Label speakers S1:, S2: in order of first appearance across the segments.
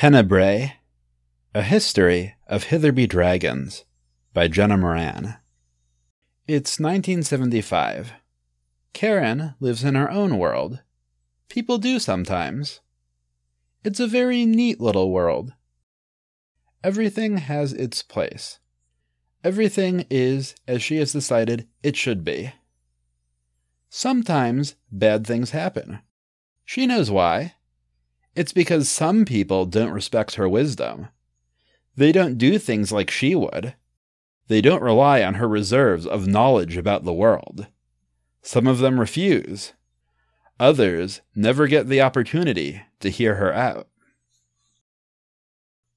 S1: Tenebrae A History of Hitherby Dragons by Jenna Moran. It's 1975. Karen lives in her own world. People do sometimes. It's a very neat little world. Everything has its place. Everything is as she has decided it should be. Sometimes bad things happen. She knows why. It's because some people don't respect her wisdom. They don't do things like she would. They don't rely on her reserves of knowledge about the world. Some of them refuse. Others never get the opportunity to hear her out.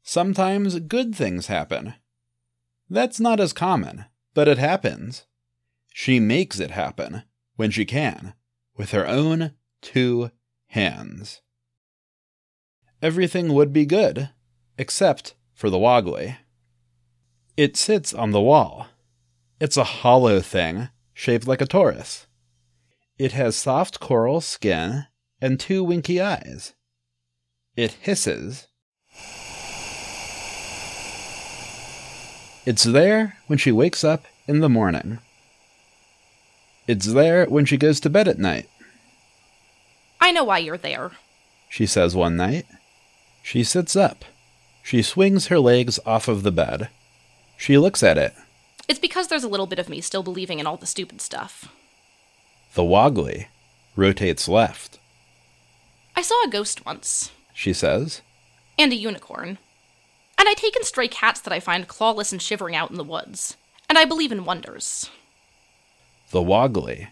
S1: Sometimes good things happen. That's not as common, but it happens. She makes it happen when she can, with her own two hands. Everything would be good, except for the woggly. It sits on the wall. It's a hollow thing, shaped like a torus. It has soft coral skin and two winky eyes. It hisses. It's there when she wakes up in the morning. It's there when she goes to bed at night,
S2: I know why you're there.
S1: she says one night. She sits up. She swings her legs off of the bed. She looks at it.
S2: It's because there's a little bit of me still believing in all the stupid stuff.
S1: The woggly rotates left,
S2: I saw a ghost once,
S1: she says.
S2: and a unicorn. And I take in stray cats that I find clawless and shivering out in the woods. And I believe in wonders.
S1: The woggly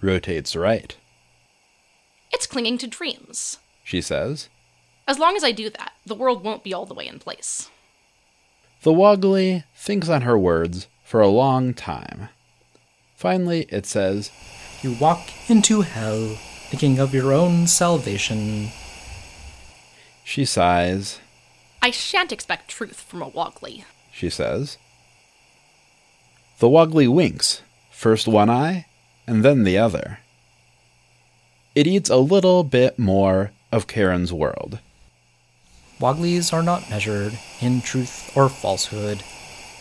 S1: rotates right,
S2: It's clinging to dreams.
S1: she says.
S2: As long as I do that, the world won't be all the way in place.
S1: The woggly thinks on her words for a long time. Finally, it says,
S3: You walk into hell, thinking of your own salvation.
S1: She sighs,
S2: I shan't expect truth from a Woggly.
S1: she says. The woggly winks, first one eye and then the other. It eats a little bit more of Karen's world.
S3: Wogglies are not measured in truth or falsehood.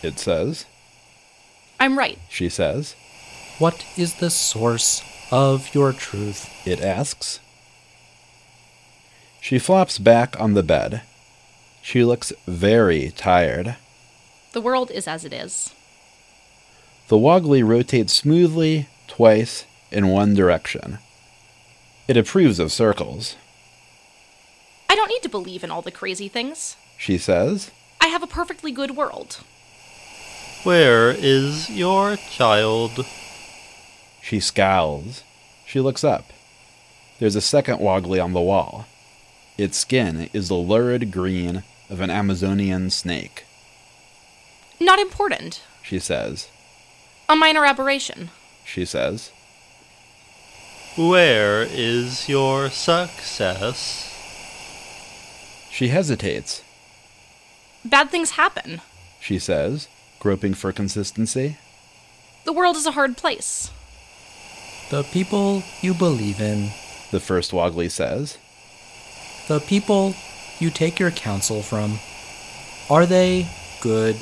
S1: It says,
S2: I'm right.
S1: she says.
S3: What is the source of your truth?
S1: It asks. She flops back on the bed. She looks very tired.
S2: The world is as it is.
S1: The woggly rotates smoothly twice in one direction. It approves of circles,
S2: I don't need to believe in all the crazy things.
S1: she says.
S2: I have a perfectly good world.
S4: Where is your child?
S1: She scowls. She looks up. There's a second woggly on the wall. Its skin is the lurid green of an Amazonian snake,
S2: Not important.
S1: she says.
S2: A minor aberration.
S1: She says.
S4: Where is your success?
S1: She hesitates,
S2: Bad things happen.
S1: she says, groping for consistency.
S2: The world is a hard place.
S3: The people you believe in,
S1: The first woggly says.
S3: the people you take your counsel from. Are they good?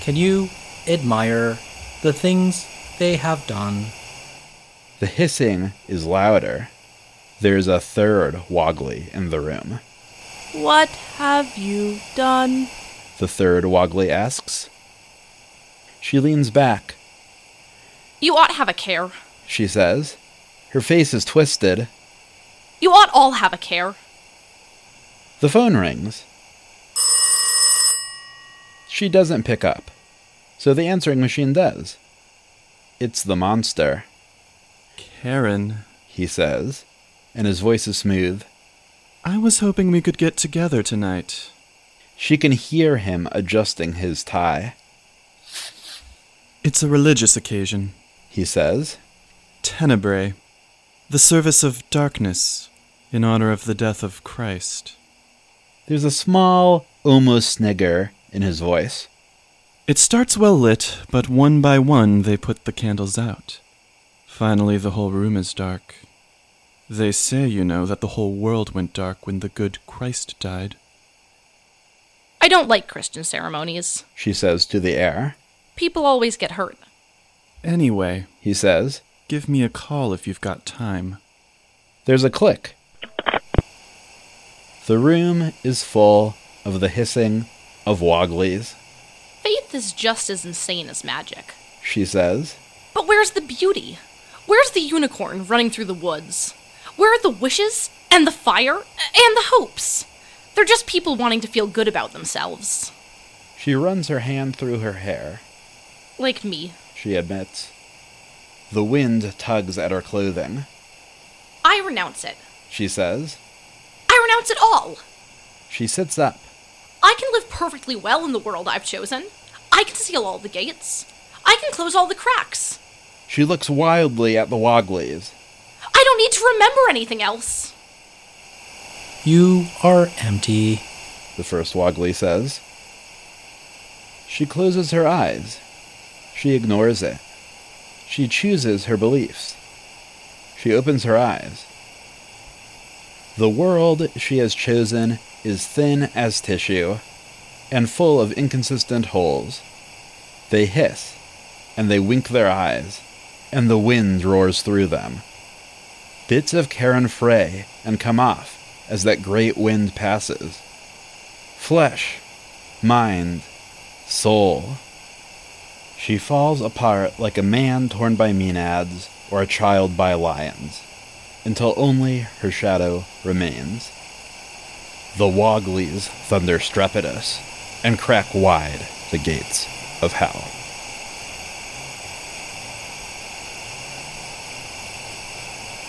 S3: Can you admire the things they have done?
S1: The hissing is louder. There's a third woggly in the room.
S2: What have you done?
S1: The third woggly asks. She leans back,
S2: You ought have a care.
S1: she says. Her face is twisted.
S2: You ought all have a care.
S1: The phone rings. She doesn't pick up, so the answering machine does. It's the monster,
S5: Karen,
S1: he says, and his voice is smooth.
S5: I was hoping we could get together tonight.
S1: She can hear him adjusting his tie.
S5: It's a religious occasion.
S1: He says,
S5: Tenebrae, the service of darkness, in honor of the death of Christ.
S1: There's a small, almost snigger in his voice.
S5: It starts well lit, but one by one they put the candles out. Finally, the whole room is dark. They say, you know, that the whole world went dark when the good Christ died.
S2: I don't like Christian ceremonies.
S1: she says to the air.
S2: People always get hurt.
S5: Anyway,
S1: He says.
S5: give me a call if you've got time.
S1: There's a click. The room is full of the hissing of Wogglies,
S2: Faith is just as insane as magic.
S1: she says.
S2: But where's the beauty? Where's the unicorn running through the woods? Where are the wishes and the fire and the hopes? They're just people wanting to feel good about themselves.
S1: She runs her hand through her hair,
S2: Like me.
S1: she admits. The wind tugs at her clothing,
S2: I renounce it.
S1: she says.
S2: I renounce it all.
S1: She sits up.
S2: I can live perfectly well in the world I've chosen. I can seal all the gates. I can close all the cracks.
S1: She looks wildly at the Wogglies.
S2: I don't need to remember anything else.
S3: You are empty.
S1: the first Woggly says. She closes her eyes. She ignores it. She chooses her beliefs. She opens her eyes. The world she has chosen is thin as tissue and full of inconsistent holes. They hiss and they wink their eyes, and the wind roars through them. Bits of Karen fray and come off as that great wind passes flesh, mind, soul. She falls apart like a man torn by maenads or a child by lions, until only her shadow remains. The Wogglies thunder strepitous and crack wide the gates of hell.